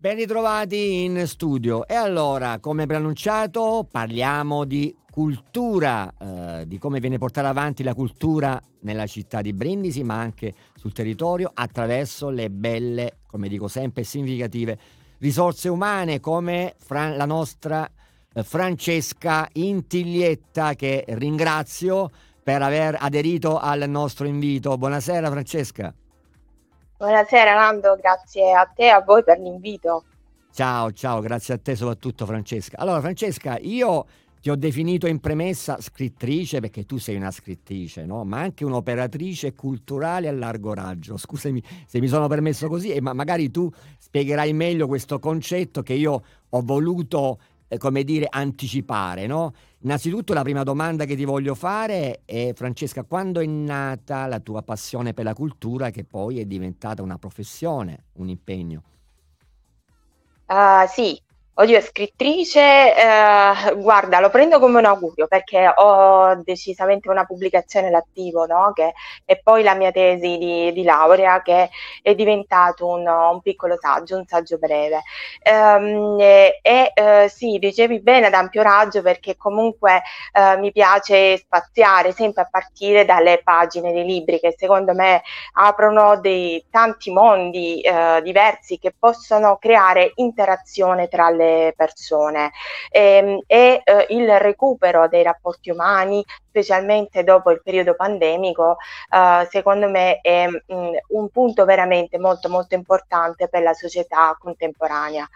Ben ritrovati in studio. E allora, come preannunciato, parliamo di cultura, eh, di come viene portata avanti la cultura nella città di Brindisi, ma anche sul territorio, attraverso le belle, come dico sempre, significative risorse umane come Fran- la nostra eh, Francesca Intiglietta, che ringrazio per aver aderito al nostro invito. Buonasera Francesca. Buonasera Nando, grazie a te e a voi per l'invito. Ciao, ciao, grazie a te soprattutto Francesca. Allora Francesca, io ti ho definito in premessa scrittrice perché tu sei una scrittrice, no? ma anche un'operatrice culturale a largo raggio. Scusami se mi sono permesso così, ma magari tu spiegherai meglio questo concetto che io ho voluto come dire, anticipare, no? Innanzitutto la prima domanda che ti voglio fare è, Francesca, quando è nata la tua passione per la cultura che poi è diventata una professione, un impegno? Uh, sì, Oddio, scrittrice, eh, guarda, lo prendo come un augurio perché ho decisamente una pubblicazione all'attivo, no? Che è poi la mia tesi di, di laurea che è diventato un, un, piccolo saggio, un saggio breve. Ehm, e eh, sì, dicevi bene ad ampio raggio perché comunque eh, mi piace spaziare sempre a partire dalle pagine dei libri che secondo me aprono dei tanti mondi eh, diversi che possono creare interazione tra le persone ehm, e, e eh, il recupero dei rapporti umani, specialmente dopo il periodo pandemico, eh, secondo me è mh, mm, un punto veramente molto molto importante per la società contemporanea.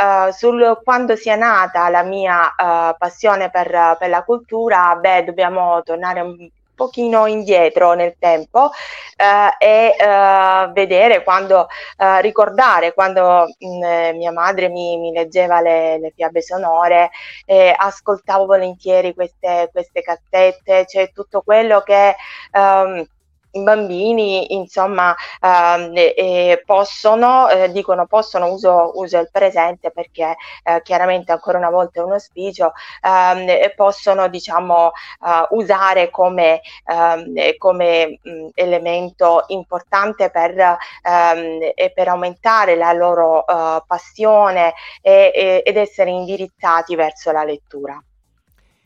Uh, sul quando sia nata la mia uh, passione per, per, la cultura, beh, dobbiamo tornare un pochino indietro nel tempo eh, e eh, vedere quando eh, ricordare quando mh, mm, eh, mia madre mi, mi leggeva le, le, fiabe sonore e ascoltavo volentieri queste, queste cassette, cioè tutto quello che um, i bambini insomma ehm, eh, possono, eh, dicono possono, uso, uso, il presente perché eh, chiaramente ancora una volta è un auspicio, ehm, possono diciamo eh, usare come, ehm, come mh, elemento importante per, ehm, per, aumentare la loro eh, passione e, e, ed essere indirizzati verso la lettura.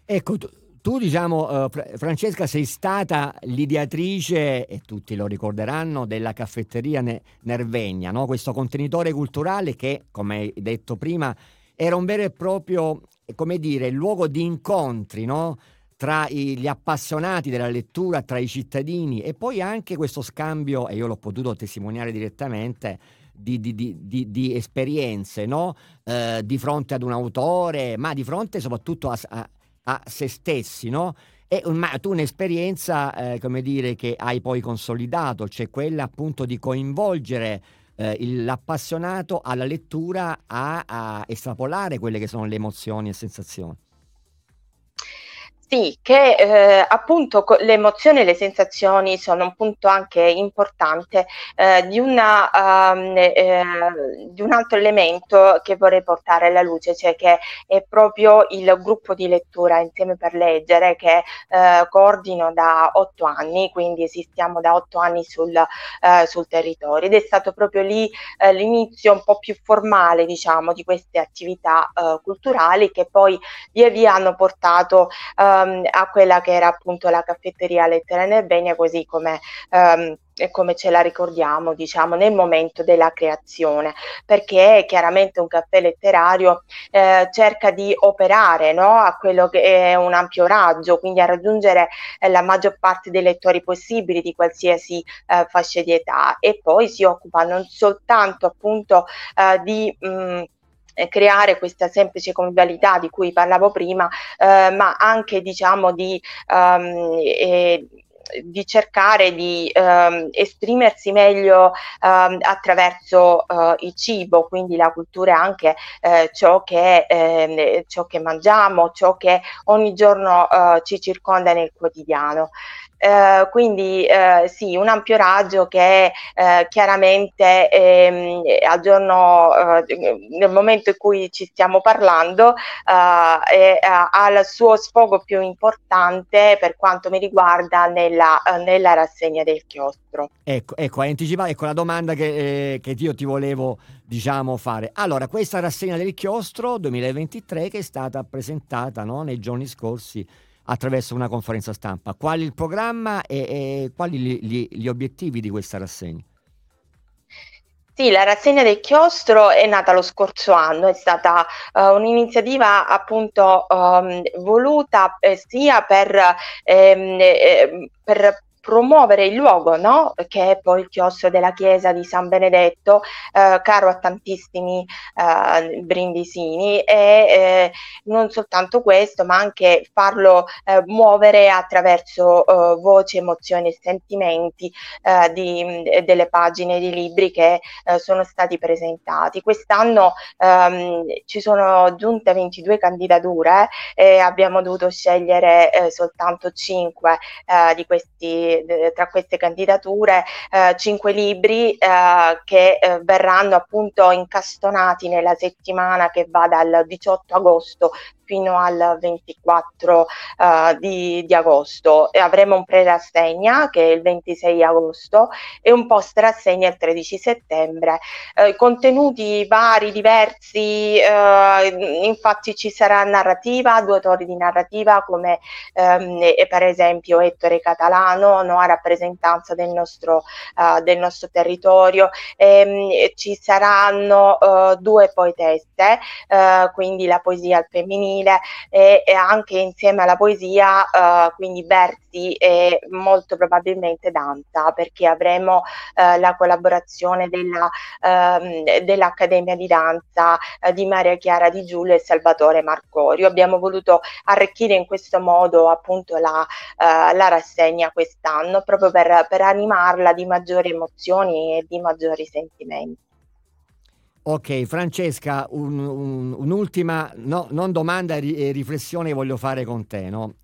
Ecco, tu, diciamo, uh, Francesca, sei stata l'ideatrice, e tutti lo ricorderanno, della caffetteria ne- Nervegna, no? questo contenitore culturale che, come hai detto prima, era un vero e proprio, come dire, luogo di incontri, no? tra gli appassionati della lettura, tra i cittadini e poi anche questo scambio, e io l'ho potuto testimoniare direttamente, di, di, di, di esperienze, no? eh, di fronte ad un autore, ma di fronte soprattutto a, a a se stessi, no? E ma tu un'esperienza, eh, come dire, che hai poi consolidato, cioè quella appunto di coinvolgere eh, il, l'appassionato alla lettura a, a estrapolare quelle che sono le emozioni e sensazioni. Sì, che eh, appunto co- le emozioni e le sensazioni sono un punto anche importante eh, di, una, um, eh, di un altro elemento che vorrei portare alla luce, cioè che è proprio il gruppo di lettura Insieme per Leggere che eh, coordino da otto anni, quindi esistiamo da otto anni sul, eh, sul territorio. Ed è stato proprio lì eh, l'inizio un po' più formale diciamo di queste attività culturali che poi via via hanno portato um, a quella che era appunto la caffetteria Lettera Nerbenia, così come um, e come ce la ricordiamo, diciamo, nel momento della creazione, perché chiaramente un caffè letterario eh, cerca di operare no, a quello che è un ampio raggio, quindi a raggiungere eh, la maggior parte dei lettori possibili di qualsiasi eh, fascia di età. E poi si occupa non soltanto appunto eh, di mh, mm, eh, creare questa semplice convivialità di cui parlavo prima, eh, ma anche diciamo di, um, eh, di cercare di um, esprimersi meglio um, attraverso uh, il cibo, quindi la cultura è anche uh, ciò, che, uh, ciò che mangiamo, ciò che ogni giorno uh, ci circonda nel quotidiano. Eh, quindi eh, sì, un ampio raggio che eh, chiaramente ehm, al giorno, eh, nel momento in cui ci stiamo parlando, è, ha il suo sfogo più importante per quanto mi riguarda nella, nella rassegna del chiostro. Ecco, ecco, hai anticipato ecco, la domanda che, che io ti volevo diciamo, fare. Allora, questa rassegna del chiostro 2023 che è stata presentata no, nei giorni scorsi attraverso una conferenza stampa. Qual è il programma e, e quali gli, gli, gli obiettivi di questa rassegna? Sì, la rassegna del chiostro è nata lo scorso anno, è stata uh, un'iniziativa appunto um, voluta eh, sia per, ehm, eh, per promuovere il luogo, no? che è poi il chiostro della chiesa di San Benedetto, eh, caro a tantissimi eh, brindisini, e eh, non soltanto questo, ma anche farlo eh, muovere attraverso eh, voci, emozioni e sentimenti di, delle pagine di libri che sono stati presentati. Quest'anno ehm, ci sono giunte 22 candidature e abbiamo dovuto scegliere soltanto 5 di questi tra queste candidature eh, cinque libri eh, che eh, verranno appunto incastonati nella settimana che va dal 18 agosto fino al 24 uh, eh, di, di, agosto e avremo un pre-rassegna che è il 26 agosto e un post-rassegna il 13 settembre. Uh, contenuti vari, diversi, uh, infatti ci sarà narrativa, due autori di narrativa come um, per esempio Ettore Catalano, no, a rappresentanza del nostro, del nostro territorio, e, um, ci saranno due poetesse, quindi la poesia al femminile femminile e, e anche insieme alla poesia, uh, quindi versi e molto probabilmente danza, perché avremo uh, la collaborazione della, uh, dell'Accademia di Danza uh, di Maria Chiara Di Giulio e Salvatore Marcorio. Abbiamo voluto arricchire in questo modo appunto la, la rassegna quest'anno proprio per, per animarla di maggiori emozioni e di maggiori sentimenti. Ok, Francesca, un, un, un'ultima, no, non domanda e riflessione voglio fare con te. No?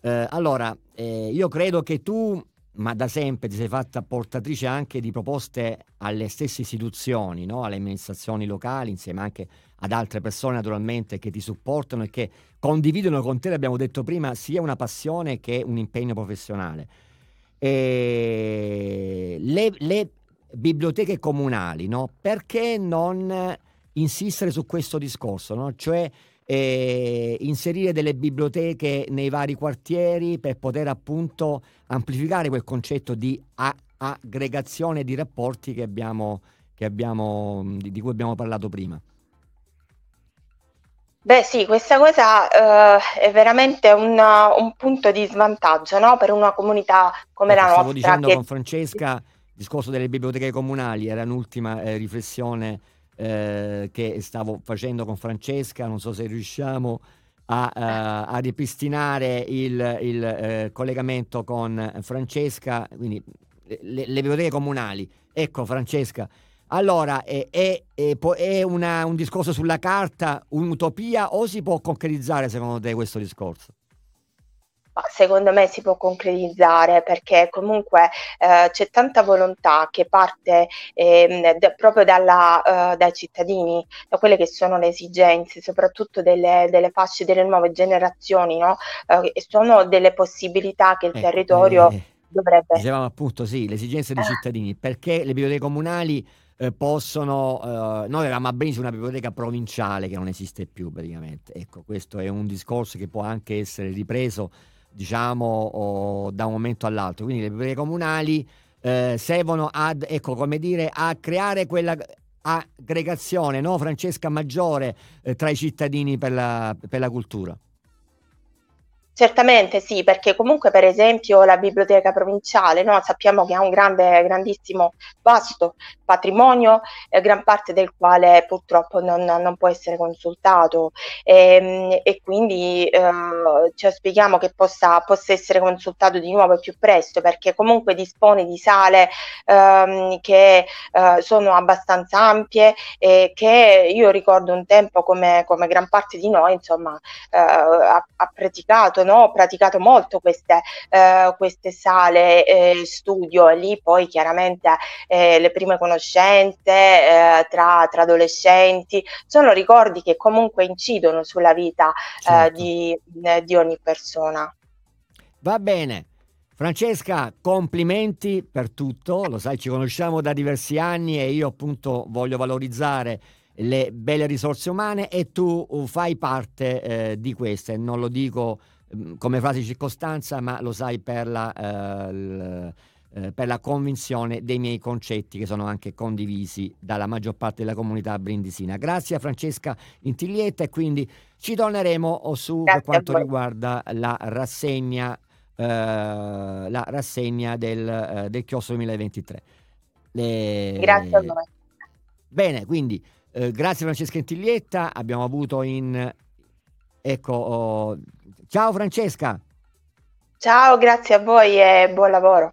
Eh, allora, eh, io credo che tu, ma da sempre ti sei fatta portatrice anche di proposte alle stesse istituzioni, no? alle amministrazioni locali, insieme anche ad altre persone naturalmente che ti supportano e che condividono con te, l'abbiamo detto prima, sia una passione che un impegno professionale. E le, le biblioteche comunali, no? perché non insistere su questo discorso, no? cioè eh, inserire delle biblioteche nei vari quartieri per poter appunto amplificare quel concetto di a- aggregazione di rapporti che abbiamo, che abbiamo, di, di cui abbiamo parlato prima. Beh sì, questa cosa uh, è veramente un, un, punto di svantaggio no? per una comunità come ecco, la nostra. Stavo dicendo che... con Francesca discorso delle biblioteche comunali era un'ultima eh, riflessione eh, che stavo facendo con Francesca, non so se riusciamo a, uh, a ripristinare il, il uh, collegamento con Francesca, quindi le, le, biblioteche comunali. Ecco Francesca, allora è, è, è una, un discorso sulla carta, un'utopia o si può concretizzare secondo te questo discorso? Secondo me si può concretizzare perché comunque eh, c'è tanta volontà che parte eh, d- proprio dalla, uh, dai cittadini, da quelle che sono le esigenze, soprattutto delle, delle fasce delle nuove generazioni, no? uh, sono delle possibilità che il eh, territorio eh, dovrebbe... Dicevamo appunto sì, le esigenze dei cittadini, perché le biblioteche comunali eh, possono... Eh, noi avevamo a Brindisi una biblioteca provinciale che non esiste più praticamente. Ecco, questo è un discorso che può anche essere ripreso diciamo, o, da un momento all'altro. Quindi le biblioteche comunali eh, servono ad, ecco, come dire, a creare quella aggregazione, no, Francesca, maggiore eh, tra i cittadini per la, per la cultura. Certamente sì, perché comunque per esempio la biblioteca provinciale no, sappiamo che ha un grande, grandissimo, vasto patrimonio, eh, gran parte del quale purtroppo non, non può essere consultato. E, ehm, e quindi eh, ci auspichiamo che possa, possa, essere consultato di nuovo più presto perché comunque dispone di sale ehm, che eh, sono abbastanza ampie e che io ricordo un tempo come, come gran parte di noi insomma eh, ha, ha praticato no, ho praticato molto queste, eh, queste sale eh, studio e lì poi chiaramente eh, le prime conoscenze eh, tra, tra, adolescenti sono ricordi che comunque incidono sulla vita eh, certo. di, di ogni persona. Va bene. Francesca, complimenti per tutto, lo sai, ci conosciamo da diversi anni e io appunto voglio valorizzare le belle risorse umane e tu uh, fai parte eh, di queste, non lo dico come frase di circostanza, ma lo sai per la, eh, l, eh, per la convinzione dei miei concetti che sono anche condivisi dalla maggior parte della comunità brindisina. Grazie a Francesca Intiglietta e quindi ci torneremo oh, su Grazie per quanto riguarda la rassegna, eh, la rassegna del, eh, del chiostro 2023. Le... Grazie a voi. Bene, quindi eh, grazie Francesca Intiglietta, abbiamo avuto in... Ecco, oh... ciao Francesca. Ciao, grazie a voi e buon lavoro.